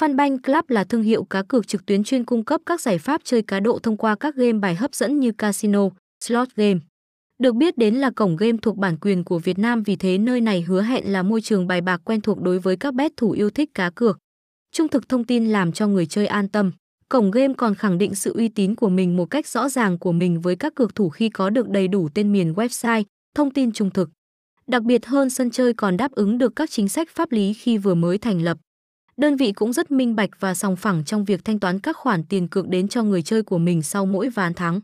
Fanbank Club là thương hiệu cá cược trực tuyến chuyên cung cấp các giải pháp chơi cá độ thông qua các game bài hấp dẫn như casino, slot game. Được biết đến là cổng game thuộc bản quyền của Việt Nam vì thế nơi này hứa hẹn là môi trường bài bạc quen thuộc đối với các bet thủ yêu thích cá cược. Trung thực thông tin làm cho người chơi an tâm. Cổng game còn khẳng định sự uy tín của mình một cách rõ ràng của mình với các cược thủ khi có được đầy đủ tên miền website, thông tin trung thực. Đặc biệt hơn sân chơi còn đáp ứng được các chính sách pháp lý khi vừa mới thành lập. Đơn vị cũng rất minh bạch và sòng phẳng trong việc thanh toán các khoản tiền cược đến cho người chơi của mình sau mỗi ván thắng.